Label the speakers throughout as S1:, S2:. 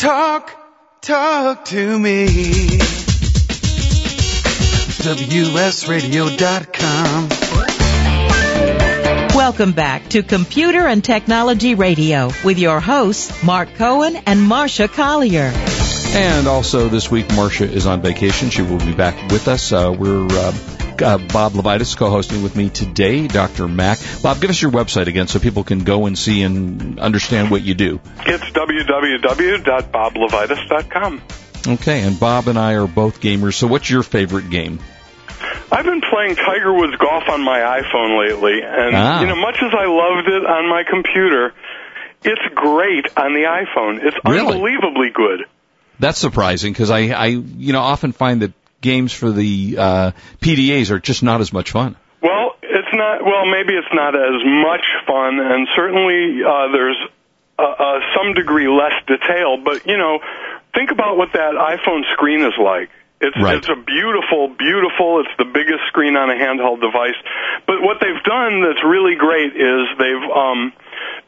S1: Talk, talk to me. WSRadio.com.
S2: Welcome back to Computer and Technology Radio with your hosts, Mark Cohen and Marsha Collier.
S3: And also this week, Marsha is on vacation. She will be back with us. Uh, we're uh, uh, Bob Levitus co-hosting with me today, Dr. Mac. Bob, give us your website again so people can go and see and understand what you do.
S4: It's www.boblevitus.com.
S3: Okay, and Bob and I are both gamers. So, what's your favorite game?
S4: I've been playing Tiger Woods golf on my iPhone lately, and
S3: Ah.
S4: you know, much as I loved it on my computer, it's great on the iPhone. It's
S3: Really?
S4: unbelievably good.
S3: That's surprising because I, I, you know, often find that games for the uh, PDAs are just not as much fun.
S4: Well, it's not. Well, maybe it's not as much fun, and certainly uh, there's uh, uh, some degree less detail. But you know, think about what that iPhone screen is like. It's
S3: Right.
S4: it's a beautiful, beautiful. It's the biggest screen on a handheld device. But what they've done that's really great is they've um,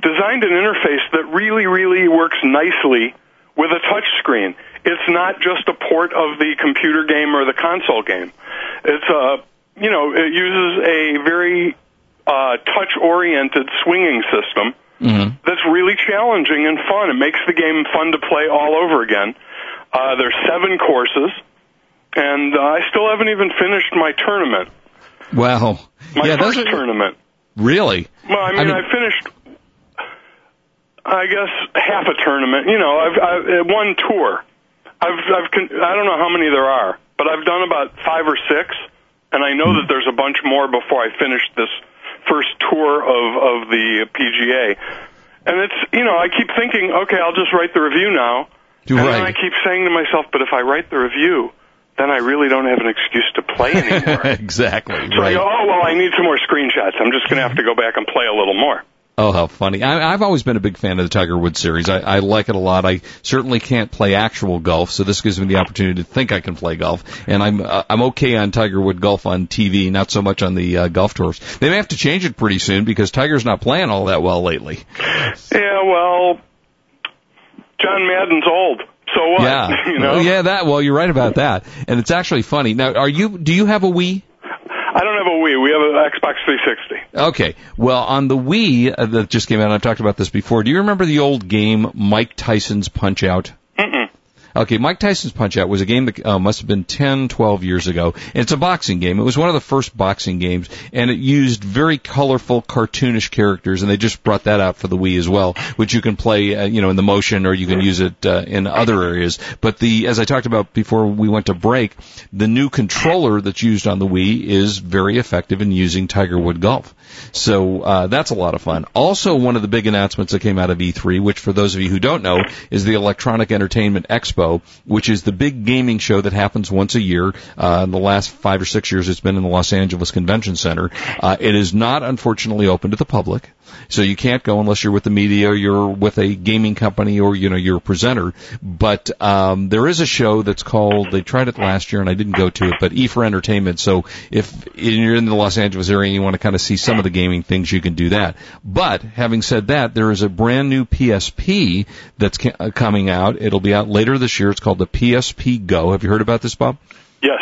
S4: designed an interface that really, really works nicely with a touch screen. It's not just a port of the computer game or the console game. It's a you know it uses a very uh, touch-oriented swinging system
S3: Mm-hmm.
S4: that's really challenging and fun. It makes the game fun to play all over again. Uh, there's seven courses, and uh, I still haven't even finished my tournament.
S3: Wow.
S4: My
S3: yeah,
S4: first
S3: are
S4: tournament.
S3: really.
S4: Well, I mean, I, finished, I guess, half a tournament. You know, I've, I've one tour. I've, I've, con- I don't know how many there are, but I've done about five or six, and I know that there's a bunch more before I finish this first tour of of the PGA. And it's, you know, I keep thinking, okay, I'll just write the review now.
S3: You're
S4: and then I keep saying to myself, but if I write the review, then I really don't have an excuse to play anymore.
S3: exactly.
S4: So I
S3: right.
S4: go, oh, well, I need some more screenshots. I'm just going to have to go back and play a little more.
S3: Oh, how funny! I, I've always been a big fan of the Tiger Woods series. I, I like it a lot. I certainly can't play actual golf, so this gives me the opportunity to think I can play golf. And I'm uh, I'm okay on Tiger Wood golf on TV, not so much on the uh, golf tours. They may have to change it pretty soon because Tiger's not playing all that well lately.
S4: Yeah, well, John Madden's old. So what?
S3: Yeah,
S4: you know?
S3: Oh, yeah. That well, you're right about that. And it's actually funny. Now, are you? Do you have a Wii?
S4: I don't have a Wii. We have an Xbox 360.
S3: Okay. Well, on the Wii uh, that just came out, I've talked about this before. Do you remember the old game Mike Tyson's Punch Out? Okay, Mike Tyson's Punch Out was a game that uh, must have been 10, 12 years ago. And it's a boxing game. It was one of the first boxing games, and it used very colorful, cartoonish characters, and they just brought that out for the Wii as well, which you can play, uh, you know, in the motion, or you can use it uh, in other areas. But the, as I talked about before we went to break, the new controller that's used on the Wii is very effective in using Tiger Wood Golf. So uh, that's a lot of fun. Also, one of the big announcements that came out of E3, which for those of you who don't know, is the Electronic Entertainment Expo, which is the big gaming show that happens once a year. Uh, in the last five or six years, it's been in the Los Angeles Convention Center. Uh, it is not, unfortunately, open to the public. So you can't go unless you're with the media or you're with a gaming company or, you know, you're a presenter. But, um, there is a show that's called, they tried it last year and I didn't go to it, but E for Entertainment. So if you're in the Los Angeles area and you want to kind of see some of the gaming things, you can do that. But having said that, there is a brand new PSP that's ca- uh, coming out. It'll be out later this year. It's called the PSP Go. Have you heard about this, Bob?
S4: Yes.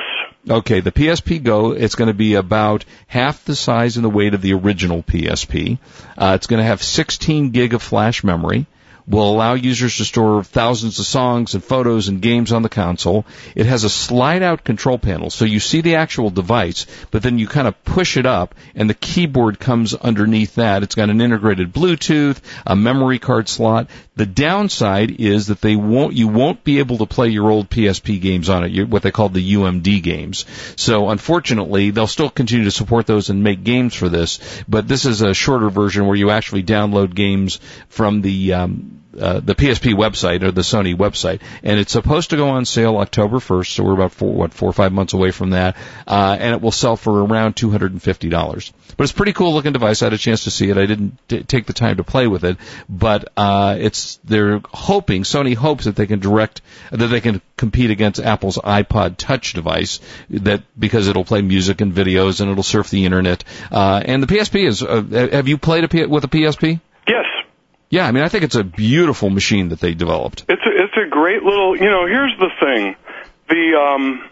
S3: Okay, the PSP Go, it's going to be about half the size and the weight of the original PSP. Uh, it's going to have 16 gig of flash memory. Will allow users to store thousands of songs and photos and games on the console. It has a slide out control panel, so you see the actual device, but then you kind of push it up and the keyboard comes underneath that. It's got an integrated Bluetooth, a memory card slot. The downside is that they won't, you won't be able to play your old PSP games on it, what they call the UMD games. So unfortunately, they'll still continue to support those and make games for this, but this is a shorter version where you actually download games from the, um, uh, the PSP website or the Sony website, and it's supposed to go on sale October 1st. So we're about four, what, four or five months away from that, uh, and it will sell for around two hundred and fifty dollars. But it's a pretty cool looking device. I had a chance to see it. I didn't t- take the time to play with it, but uh, it's they're hoping Sony hopes that they can direct that they can compete against Apple's iPod Touch device that because it'll play music and videos and it'll surf the internet. Uh, and the PSP is. Uh, have you played a P- with a PSP?
S4: Yes.
S3: Yeah, I mean, I think it's a beautiful machine that they developed.
S4: It's a, it's a great little. You know, here's the thing: the um,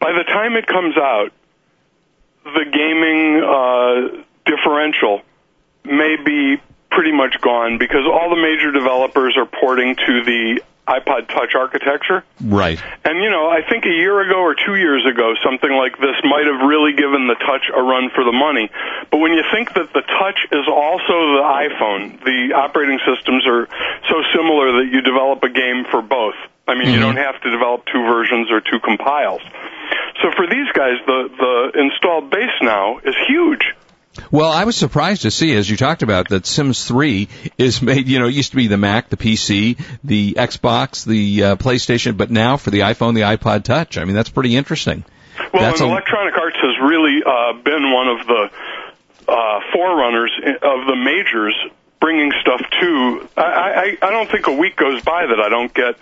S4: by the time it comes out, the gaming uh, differential may be pretty much gone because all the major developers are porting to the iPod Touch architecture.
S3: Right.
S4: And you know, I think a year ago or two years ago, something like this might have really given the Touch a run for the money. But when you think that the Touch is also the iPhone, the operating systems are so similar that you develop a game for both. I mean, you mm-hmm. don't have to develop two versions or two compiles. So for these guys, the the installed base now is huge.
S3: Well, I was surprised to see, as you talked about, that Sims 3 is made, you know, it used to be the Mac, the PC, the Xbox, the uh, PlayStation, but now for the iPhone, the iPod Touch. I mean, that's pretty interesting.
S4: Well,
S3: That's
S4: and
S3: a-
S4: Electronic Arts has really uh, been one of the uh, forerunners of the majors bringing stuff to. I, I, I don't think a week goes by that I don't get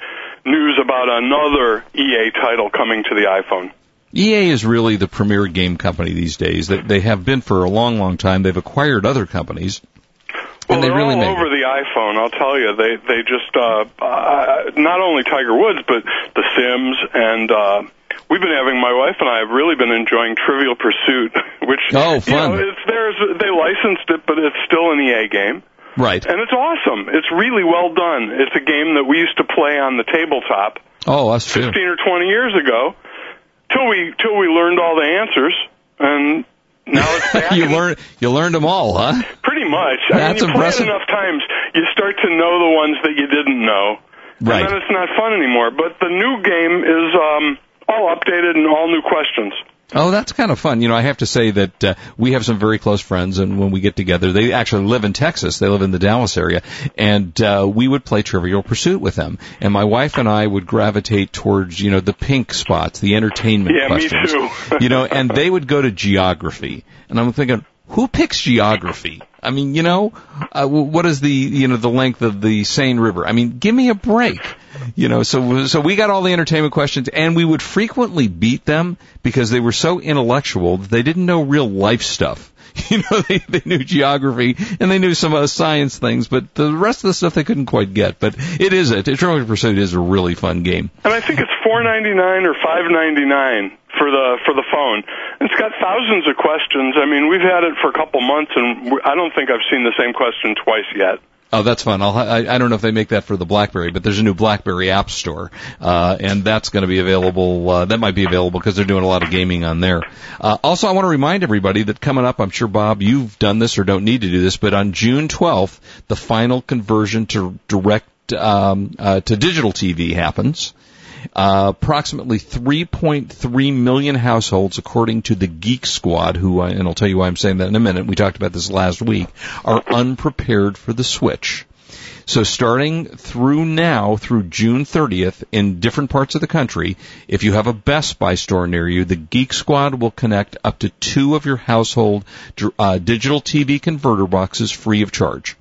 S4: news about another EA title coming to the iPhone.
S3: EA is really the premier game company these days. They, they have been for a long, long time. They've acquired other companies.
S4: Well,
S3: and they
S4: they're
S3: really
S4: all over the iPhone. I'll tell you, they they just uh, uh, not only Tiger Woods, but The Sims, and uh, we've been having my wife and I have really been enjoying Trivial Pursuit, which
S3: Oh,
S4: you
S3: fun.
S4: know, it's theirs. They licensed it, but it's still an EA game.
S3: Right.
S4: And it's awesome. It's really well done. It's a game that we used to play on the tabletop
S3: Oh, that's true.
S4: 15 or 20 years ago till we till we learned all the answers and now it's back
S3: you learned you learned them all, huh?
S4: pretty much. I
S3: That's
S4: mean, you
S3: impressive.
S4: play it enough times, you start to know the ones that you didn't know.
S3: Right.
S4: And then it's not fun anymore. But the new game is um all updated and all new questions.
S3: Oh, that's kind of fun. You know, I have to say that uh, we have some very close friends, and when we get together, they actually live in Texas. They live in the Dallas area, and uh, we would play Trivial Pursuit with them. And my wife and I would gravitate towards, you know, the pink spots, the entertainment
S4: Yeah, me
S3: questions.
S4: too.
S3: you know, and they would go to geography, and I'm thinking, who picks geography? I mean, you know, uh, what is the you know the length of the Seine River? I mean, give me a break. You know, so so we got all the entertainment questions, and we would frequently beat them because they were so intellectual that they didn't know real life stuff. You know, they, they knew geography and they knew some uh, science things, but the rest of the stuff they couldn't quite get. But it is a Trivial Pursuit is a really fun game.
S4: And I think it's four ninety nine or five ninety nine for the for the phone. It's got thousands of questions. I mean, we've had it for a couple months, and I don't think I've seen the same question twice yet.
S3: Oh, that's fun. I'll, I, I don't know if they make that for the BlackBerry, but there's a new BlackBerry App Store, uh, and that's going to be available. Uh, that might be available because they're doing a lot of gaming on there. Uh, also, I want to remind everybody that coming up, I'm sure Bob, you've done this or don't need to do this, but on June 12th, the final conversion to direct um, uh, to digital TV happens. Uh, approximately 3.3 million households, according to the Geek Squad, who, I, and I'll tell you why I'm saying that in a minute. We talked about this last week, are unprepared for the switch. So starting through now, through June 30th, in different parts of the country, if you have a Best Buy store near you, the Geek Squad will connect up to two of your household uh, digital TV converter boxes free of charge.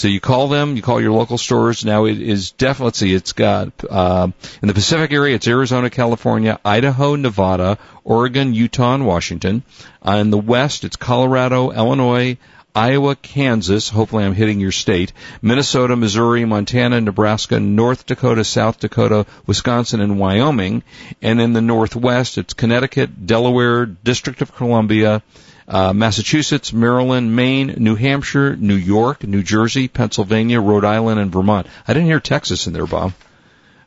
S3: So you call them, you call your local stores. Now it is definitely, let's see, it's got, uh, in the Pacific area, it's Arizona, California, Idaho, Nevada, Oregon, Utah, and Washington. Uh, in the West, it's Colorado, Illinois, Iowa, Kansas, hopefully I'm hitting your state, Minnesota, Missouri, Montana, Nebraska, North Dakota, South Dakota, Wisconsin, and Wyoming. And in the Northwest, it's Connecticut, Delaware, District of Columbia, uh, Massachusetts, Maryland, Maine, New Hampshire, New York, New Jersey, Pennsylvania, Rhode Island, and Vermont. I didn't hear Texas in there, Bob.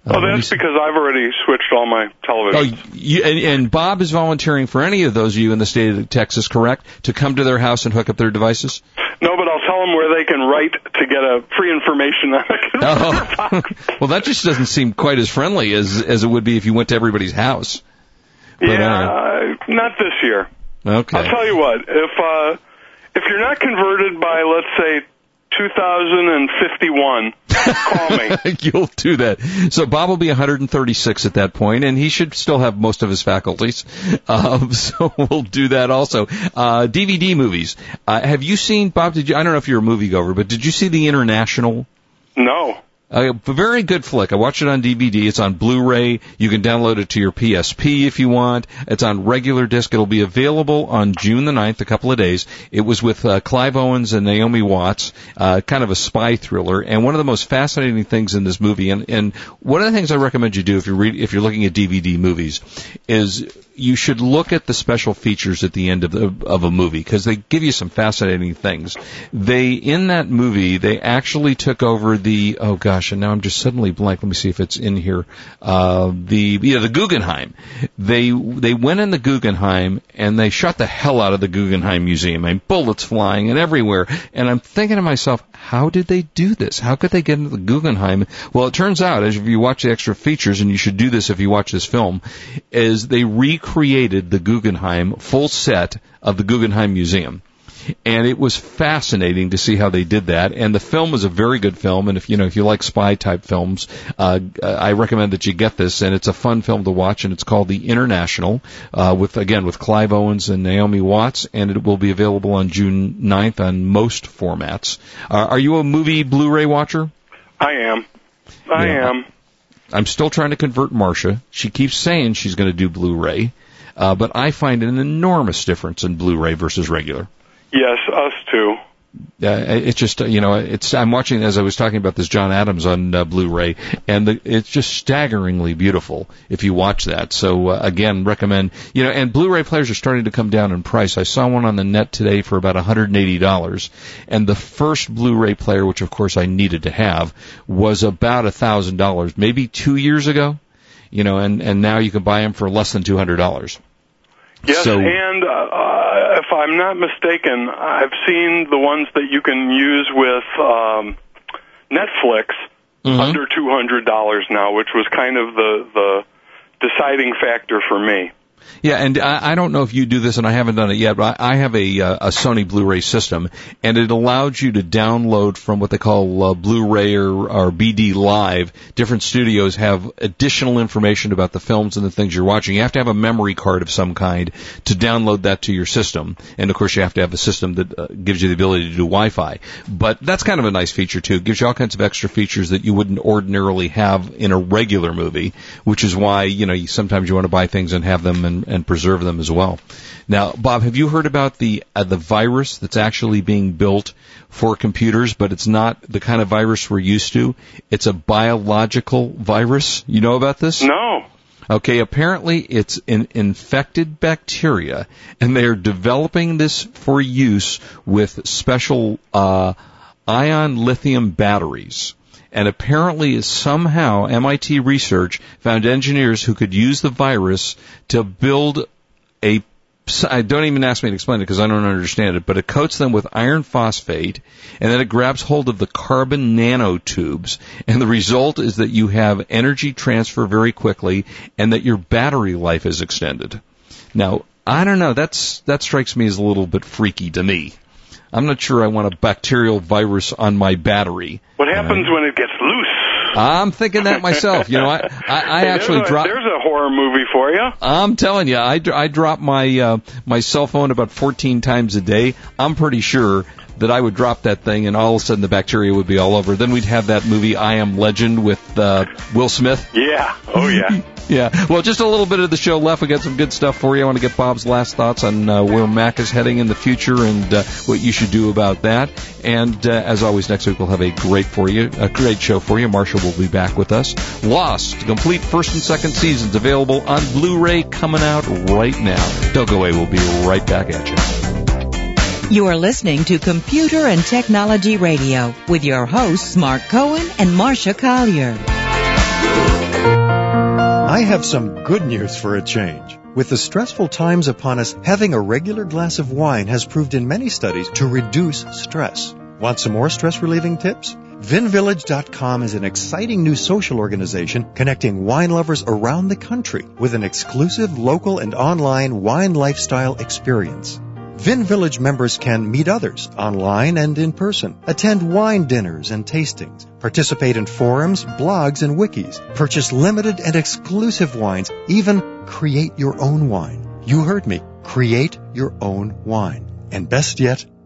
S4: Oh, that's because I've already switched all my
S3: Oh,
S4: television.
S3: you, and, and Bob is volunteering for any of those of you in the state of Texas, correct, to come to their house and hook up their devices?
S4: No, but I'll tell them where they can write to get a free information on
S3: Oh, well, that just doesn't seem quite as friendly as as it would be if you went to everybody's house. But,
S4: yeah,
S3: uh,
S4: uh, not this year.
S3: Okay.
S4: I'll tell you what. If uh, if you're not converted by let's say 2051, call me.
S3: You'll do that. So Bob will be 136 at that point, and he should still have most of his faculties. Um, so we'll do that also. Uh, DVD movies. Uh, have you seen Bob? Did you? I don't know if you're a moviegoer, but did you see the International?
S4: No.
S3: A very good flick. I watched it on DVD. It's on Blu-ray. You can download it to your PSP if you want. It's on regular disc. It'll be available on June the 9th, a couple of days. It was with uh, Clive Owens and Naomi Watts, uh, kind of a spy thriller. And one of the most fascinating things in this movie, and, and one of the things I recommend you do if you're read, if you're looking at DVD movies, is you should look at the special features at the end of the, of a movie because they give you some fascinating things. They in that movie they actually took over the oh gosh and now I'm just suddenly blank. Let me see if it's in here. Uh, the yeah the Guggenheim. They they went in the Guggenheim and they shot the hell out of the Guggenheim Museum. Mean bullets flying and everywhere. And I'm thinking to myself, how did they do this? How could they get into the Guggenheim? Well, it turns out, as if you watch the extra features, and you should do this if you watch this film, is they recreated the Guggenheim full set of the Guggenheim Museum and it was fascinating to see how they did that. And the film was a very good film, and if you know if you like spy type films, uh, I recommend that you get this. And it's a fun film to watch, and it's called The International, uh, with again with Clive Owens and Naomi Watts, and it will be available on June 9th on most formats. Uh, are you a movie Blu-ray watcher?
S4: I am. I
S3: Yeah.
S4: am.
S3: I'm still trying to convert Marsha. She keeps saying she's going to do Blu-ray, uh, but I find an enormous difference in Blu-ray versus regular.
S4: Yes, us too.
S3: Uh, it's just you know it's I'm watching as I was talking about this John Adams on uh, Blu-ray and the, it's just staggeringly beautiful if you watch that. So uh, again, recommend you know and Blu-ray players are starting to come down in price. I saw one on the net today for about 180 dollars, and the first Blu-ray player, which of course I needed to have, was about a thousand dollars, maybe two years ago. You know, and and now you can buy them for less than two hundred dollars.
S4: Yes,
S3: So-
S4: and uh, I'm not mistaken, I've seen the ones that you can use with um, Netflix
S3: Mm-hmm.
S4: under two hundred dollars now, which was kind of the the deciding factor for me.
S3: Yeah, and I, I don't know if you do this, and I haven't done it yet, but I, I have a, uh, a Sony Blu-ray system, and it allows you to download from what they call uh, Blu-ray or, or BD Live. Different studios have additional information about the films and the things you're watching. You have to have a memory card of some kind to download that to your system, and of course you have to have a system that uh, gives you the ability to do Wi-Fi. But that's kind of a nice feature too. It gives you all kinds of extra features that you wouldn't ordinarily have in a regular movie, which is why you know sometimes you want to buy things and have them and, and preserve them as well. Now, Bob, have you heard about the uh, the virus that's actually being built for computers, but it's not the kind of virus we're used to? It's a biological virus. You know about this?
S4: No.
S3: Okay, apparently it's an infected bacteria, and they're developing this for use with special uh, ion lithium batteries. And apparently, somehow, MIT research found engineers who could use the virus to build a I don't even ask me to explain it because I don't understand it, but it coats them with iron phosphate and then it grabs hold of the carbon nanotubes and the result is that you have energy transfer very quickly and that your battery life is extended. Now, I don't know, that's, that strikes me as a little bit freaky to me. I'm not sure I want a bacterial virus on my battery.
S4: What happens when it gets loose?
S3: I'm thinking that myself. You know, I, I, I
S4: Hey,
S3: actually dropped.
S4: There's a horror movie for you.
S3: I'm telling you, I, I drop my uh, my cell phone about 14 times a day. I'm pretty sure that I would drop that thing, and all of a sudden the bacteria would be all over. Then we'd have that movie I Am Legend with uh, Will Smith.
S4: Yeah. Oh yeah.
S3: Yeah. Well, just a little bit of the show left. We got some good stuff for you. I want to get Bob's last thoughts on uh, where Mac is heading in the future and uh, what you should do about that. And uh, as always, next week we'll have a great for you, a great show for you. Marshall will be back with us. Lost, complete first and second seasons available on Blu-ray coming out right now. Don't go away. We'll be right back at you.
S2: You are listening to Computer and Technology Radio with your hosts Mark Cohen and Marsha Collier.
S5: I have some good news for a change. With the stressful times upon us, having a regular glass of wine has proved in many studies to reduce stress. Want some more stress relieving tips? VinVillage.com is an exciting new social organization connecting wine lovers around the country with an exclusive local and online wine lifestyle experience. Vin Village members can meet others online and in person, attend wine dinners and tastings, participate in forums, blogs, and wikis, purchase limited and exclusive wines, even create your own wine. You heard me. Create your own wine. And best yet,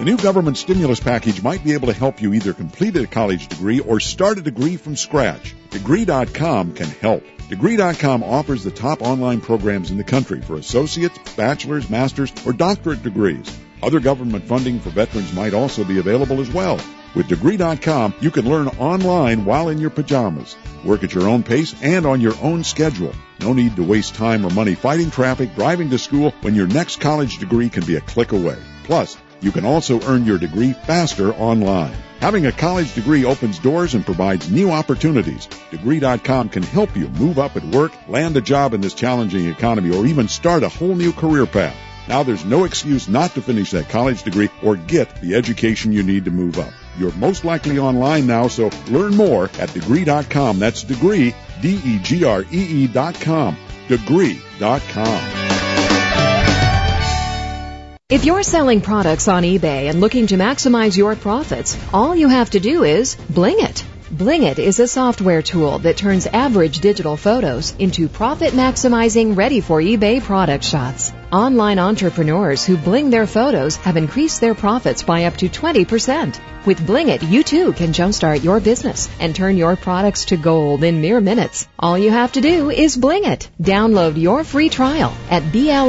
S6: The new government stimulus package might be able to help you either complete a college degree or start a degree from scratch. Degree.com can help. Degree.com offers the top online programs in the country for associates, bachelor's, master's, or doctorate degrees. Other government funding for veterans might also be available as well. With Degree.com, you can learn online while in your pajamas. Work at your own pace and on your own schedule. No need to waste time or money fighting traffic, driving to school when your next college degree can be a click away. Plus, you can also earn your degree faster online. Having a college degree opens doors and provides new opportunities. Degree.com can help you move up at work, land a job in this challenging economy, or even start a whole new career path. Now there's no excuse not to finish that college degree or get the education you need to move up. You're most likely online now, so learn more at degree.com. That's degree, D-E-G-R-E-E dot com. Degree.com.
S7: If you're selling products on eBay and looking to maximize your profits, all you have to do is bling it. Bling It is a software tool that turns average digital photos into profit maximizing ready for eBay product shots. Online entrepreneurs who bling their photos have increased their profits by up to 20%. With Bling It, you too can jumpstart your business and turn your products to gold in mere minutes. All you have to do is Bling It. Download your free trial at blingit.us.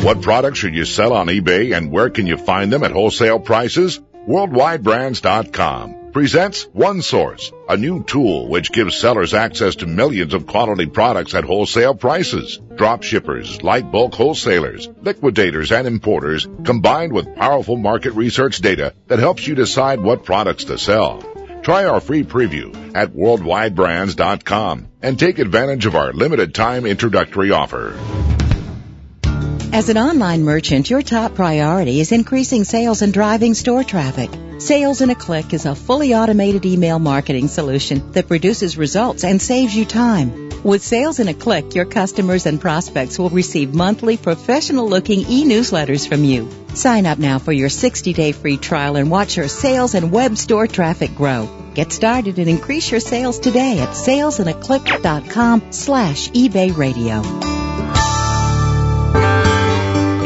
S8: What products should you sell on eBay and where can you find them at wholesale prices? WorldwideBrands.com presents One Source, a new tool which gives sellers access to millions of quality products at wholesale prices. Drop shippers, light bulk wholesalers, liquidators, and importers combined with powerful market research data that helps you decide what products to sell. Try our free preview at worldwidebrands.com and take advantage of our limited time introductory offer.
S2: As an online merchant, your top priority is increasing sales and driving store traffic. Sales in a Click is a fully automated email marketing solution that produces results and saves you time. With Sales in a Click, your customers and prospects will receive monthly professional looking e-newsletters from you. Sign up now for your 60 day free trial and watch your sales and web store traffic grow. Get started and increase your sales today at salesinaclick.com slash eBay radio.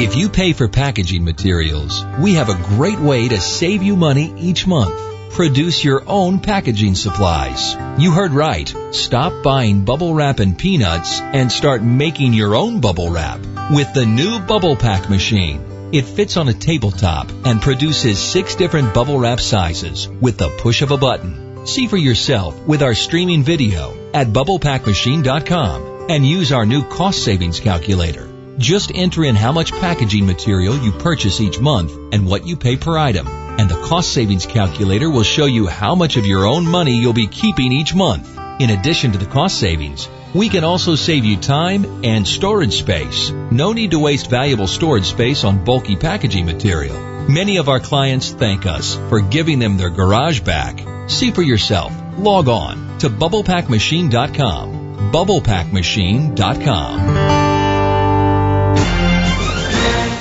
S9: If you pay for packaging materials, we have a great way to save you money each month. Produce your own packaging supplies. You heard right. Stop buying bubble wrap and peanuts and start making your own bubble wrap with the new Bubble Pack machine. It fits on a tabletop and produces six different bubble wrap sizes with the push of a button. See for yourself with our streaming video at bubblepackmachine.com and use our new cost savings calculator. Just enter in how much packaging material you purchase each month and what you pay per item. And the cost savings calculator will show you how much of your own money you'll be keeping each month. In addition to the cost savings, we can also save you time and storage space. No need to waste valuable storage space on bulky packaging material. Many of our clients thank us for giving them their garage back. See for yourself. Log on to bubblepackmachine.com. bubblepackmachine.com.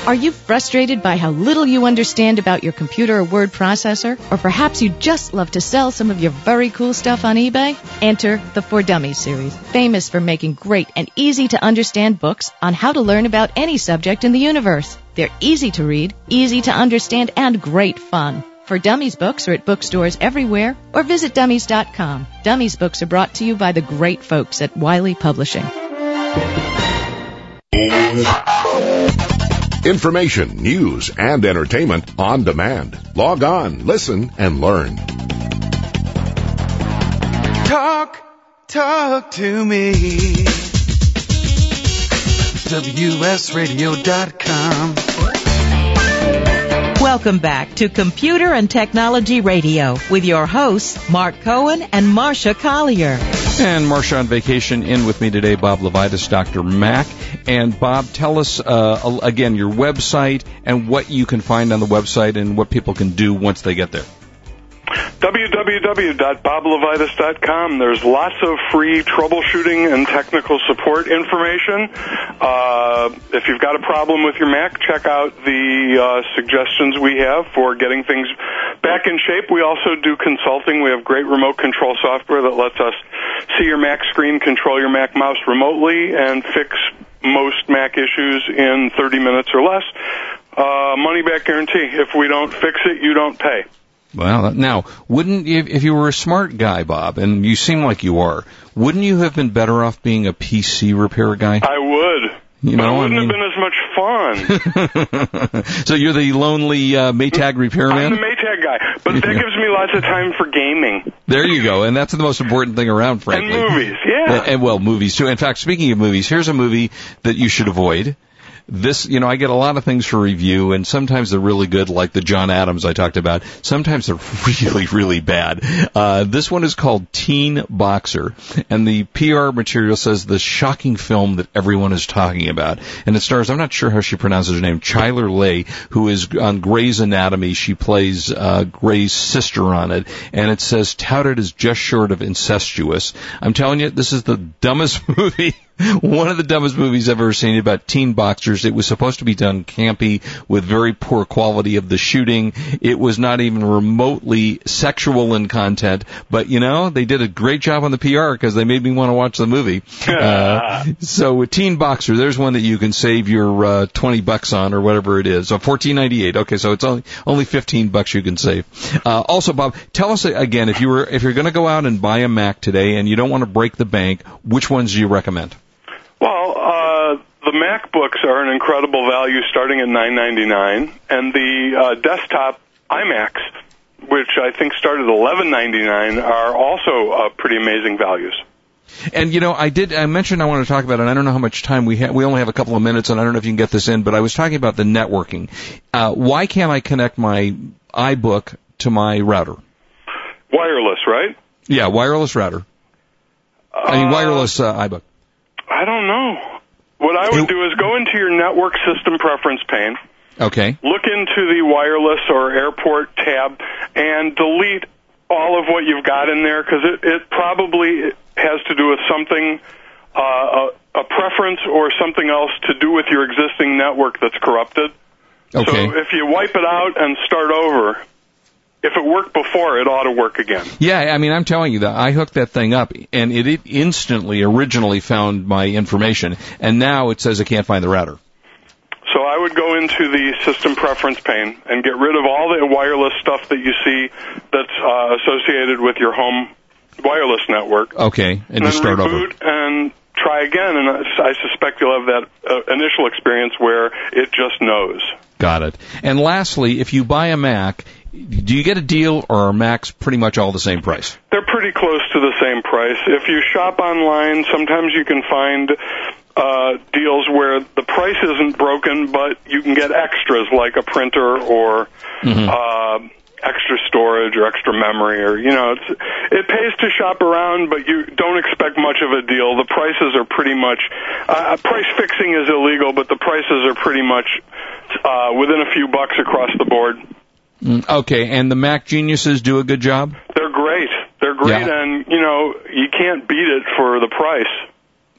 S10: Are you frustrated by how little you understand about your computer or word processor? Or perhaps you just love to sell some of your very cool stuff on eBay? Enter the For Dummies series, famous for making great and easy to understand books on how to learn about any subject in the universe. They're easy to read, easy to understand, and great fun. For Dummies books are at bookstores everywhere or visit dummies.com. Dummies books are brought to you by the great folks at Wiley Publishing.
S8: Information, news, and entertainment on demand. Log on, listen, and learn.
S1: Talk, talk to me. WSRadio.com.
S2: Welcome back to Computer and Technology Radio with your hosts, Mark Cohen and Marsha Collier.
S3: And Marsha on vacation in with me today, Bob Levitus, Dr. Mac. And Bob, tell us uh, again your website and what you can find on the website and what people can do once they get there.
S4: www.boblevitus.com. There's lots of free troubleshooting and technical support information. Uh, if you've got a problem with your Mac, check out the uh, suggestions we have for getting things back in shape. We also do consulting. We have great remote control software that lets us see your Mac screen, control your Mac mouse remotely, and fix most Mac issues in 30 minutes or less. Uh, money back guarantee. If we don't fix it, you don't pay.
S3: Well, now, wouldn't you, if you were a smart guy, Bob, and you seem like you are, wouldn't you have been better off being a PC repair guy?
S4: I would.
S3: You
S4: but
S3: know,
S4: it wouldn't
S3: I mean-
S4: have been as much fun.
S3: so you're the lonely uh, Maytag
S4: I'm
S3: repairman?
S4: Guy, but that gives me lots of time for gaming
S3: There you go, and that's the most important thing around,
S4: and
S3: frankly.
S4: movies. Yeah.
S3: And, and, well, movies too. In fact, speaking of movies, here's a movie that you should avoid. This, you know, I get a lot of things for review, and sometimes they're really good, like the John Adams I talked about. Sometimes they're really, really bad. Uh, this one is called Teen Boxer, and the PR material says the shocking film that everyone is talking about. And it stars, I'm not sure how she pronounces her name, Chyler Leigh, who is on Grey's Anatomy. She plays uh, Grey's sister on it, and it says touted as just short of incestuous. I'm telling you, this is the dumbest movie. One of the dumbest movies I've ever seen about teen boxers. It was supposed to be done campy with very poor quality of the shooting. It was not even remotely sexual in content, but you know, they did a great job on the PR because they made me want to watch the movie. Uh, so with Teen Boxer, there's one that you can save your uh, 20 bucks on or whatever it is. So 14.98. Okay, so it's only only 15 bucks you can save. Uh, also, Bob, tell us again if you were if you're going to go out and buy a Mac today and you don't want to break the bank, which ones do you recommend?
S4: Uh, the MacBooks are an incredible value starting at nine ninety nine, and the uh, desktop iMacs, which I think started at eleven ninety nine, are also uh, pretty amazing values.
S3: And you know, I did. I mentioned I want to talk about it. And I don't know how much time we have. We only have a couple of minutes, and I don't know if you can get this in. But I was talking about the networking. Uh, why can't I connect my iBook to my router?
S4: Wireless, right?
S3: Yeah, wireless router. I mean,
S4: Uh,
S3: wireless uh, iBook.
S4: I don't know. What I would do is go into your network system preference pane,
S3: Okay.
S4: look into the wireless or airport tab, and delete all of what you've got in there because it, it probably has to do with something, uh, a, a preference or something else to do with your existing network that's corrupted.
S3: Okay.
S4: So if you wipe it out and start over, if it worked before, it ought to work again.
S3: Yeah, I mean, I'm telling you that I hooked that thing up, and it, it instantly, originally found my information, and now it says it can't find the router.
S4: So I would go into the system preference pane and get rid of all the wireless stuff that you see that's uh, associated with your home wireless network.
S3: Okay, and
S4: then
S3: just start over.
S4: reboot and try again, and I I suspect you'll have that uh, initial experience where it just knows.
S3: Got it. And lastly, if you buy a Mac, do you get a deal, or are Macs pretty much all the same price?
S4: They're pretty close to the same price. If you shop online, sometimes you can find uh, deals where the price isn't broken, but you can get extras like a printer or uh, extra storage or extra memory, or you know, it's, it pays to shop around, but you don't expect much of a deal. The prices are pretty much uh, price fixing is illegal, but the prices are pretty much uh, within a few bucks across the board.
S3: Mm, Okay, and the Mac geniuses do a good job.
S4: They're great. They're great,
S3: Yeah.
S4: and you know you can't beat it for the price.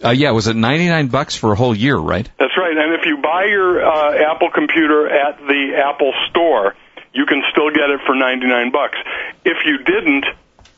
S3: Uh, yeah, was it 99 bucks for a whole year, right?
S4: That's right. And if you buy your uh, Apple computer at the Apple store, you can still get it for 99 bucks. If you didn't,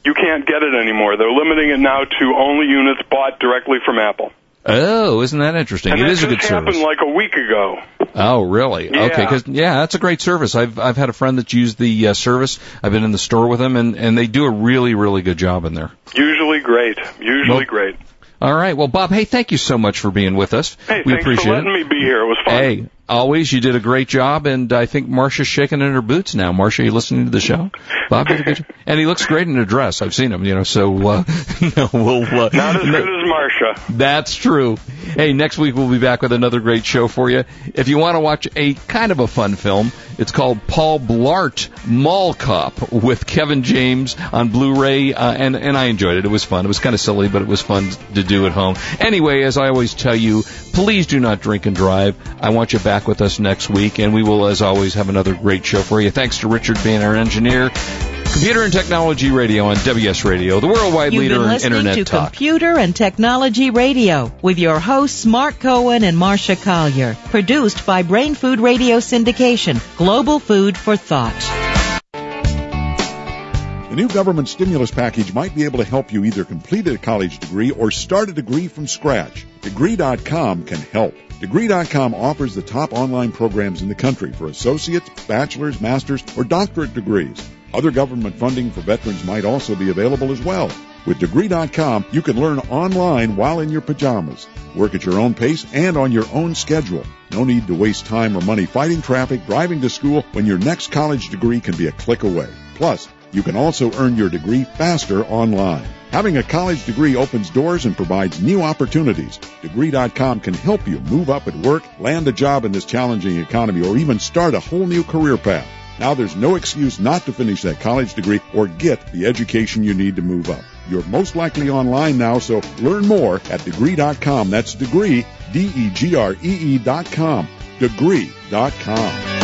S4: you can't get it anymore. They're limiting it now to only units bought directly from Apple.
S3: Oh, isn't that interesting?
S4: And
S3: it
S4: that
S3: is a good
S4: happened
S3: service.
S4: like a week ago.
S3: Oh, really?
S4: Yeah.
S3: Okay, because yeah, that's a great service. I've I've had a friend that's used the uh, service. I've been in the store with them, and and they do a really really good job in there.
S4: Usually great. Usually
S3: Well,
S4: great.
S3: All right. Well, Bob, hey, thank you so much for being with us.
S4: Hey,
S3: we
S4: thanks
S3: appreciate
S4: for letting
S3: it.
S4: me be here. It was fun.
S3: Hey, always you did a great job, and I think Marsha's shaking in her boots now. Marsha, you listening to the show? Bob did a good job, and he looks great in a dress. I've seen him, you know. So uh, no, we'll uh,
S4: Not as good as Marsha.
S3: That's true. Hey, next week we'll be back with another great show for you. If you want to watch a kind of a fun film, it's called Paul Blart Mall Cop with Kevin James on Blu-ray, uh, and and I enjoyed it. It was fun. It was kind of silly, but it was fun to do at home. Anyway, as I always tell you, please do not drink and drive. I want you back with us next week, and we will, as always, have another great show for you. Thanks to Richard being our engineer. Computer and Technology Radio on WS Radio, the worldwide
S2: You've
S3: leader
S2: been
S3: in
S2: listening
S3: Internet
S2: to
S3: talk.
S2: Computer and Technology Radio with your hosts Mark Cohen and Marsha Collier. Produced by Brain Food Radio Syndication, global food for thought.
S6: The new government stimulus package might be able to help you either complete a college degree or start a degree from scratch. Degree.com can help. Degree.com offers the top online programs in the country for associates, bachelor's, master's, or doctorate degrees. Other government funding for veterans might also be available as well. With Degree.com, you can learn online while in your pajamas. Work at your own pace and on your own schedule. No need to waste time or money fighting traffic, driving to school when your next college degree can be a click away. Plus, you can also earn your degree faster online. Having a college degree opens doors and provides new opportunities. Degree.com can help you move up at work, land a job in this challenging economy, or even start a whole new career path. Now there's no excuse not to finish that college degree or get the education you need to move up. You're most likely online now, so learn more at degree.com. That's degree, D-E-G-R-E-E dot com. Degree.com.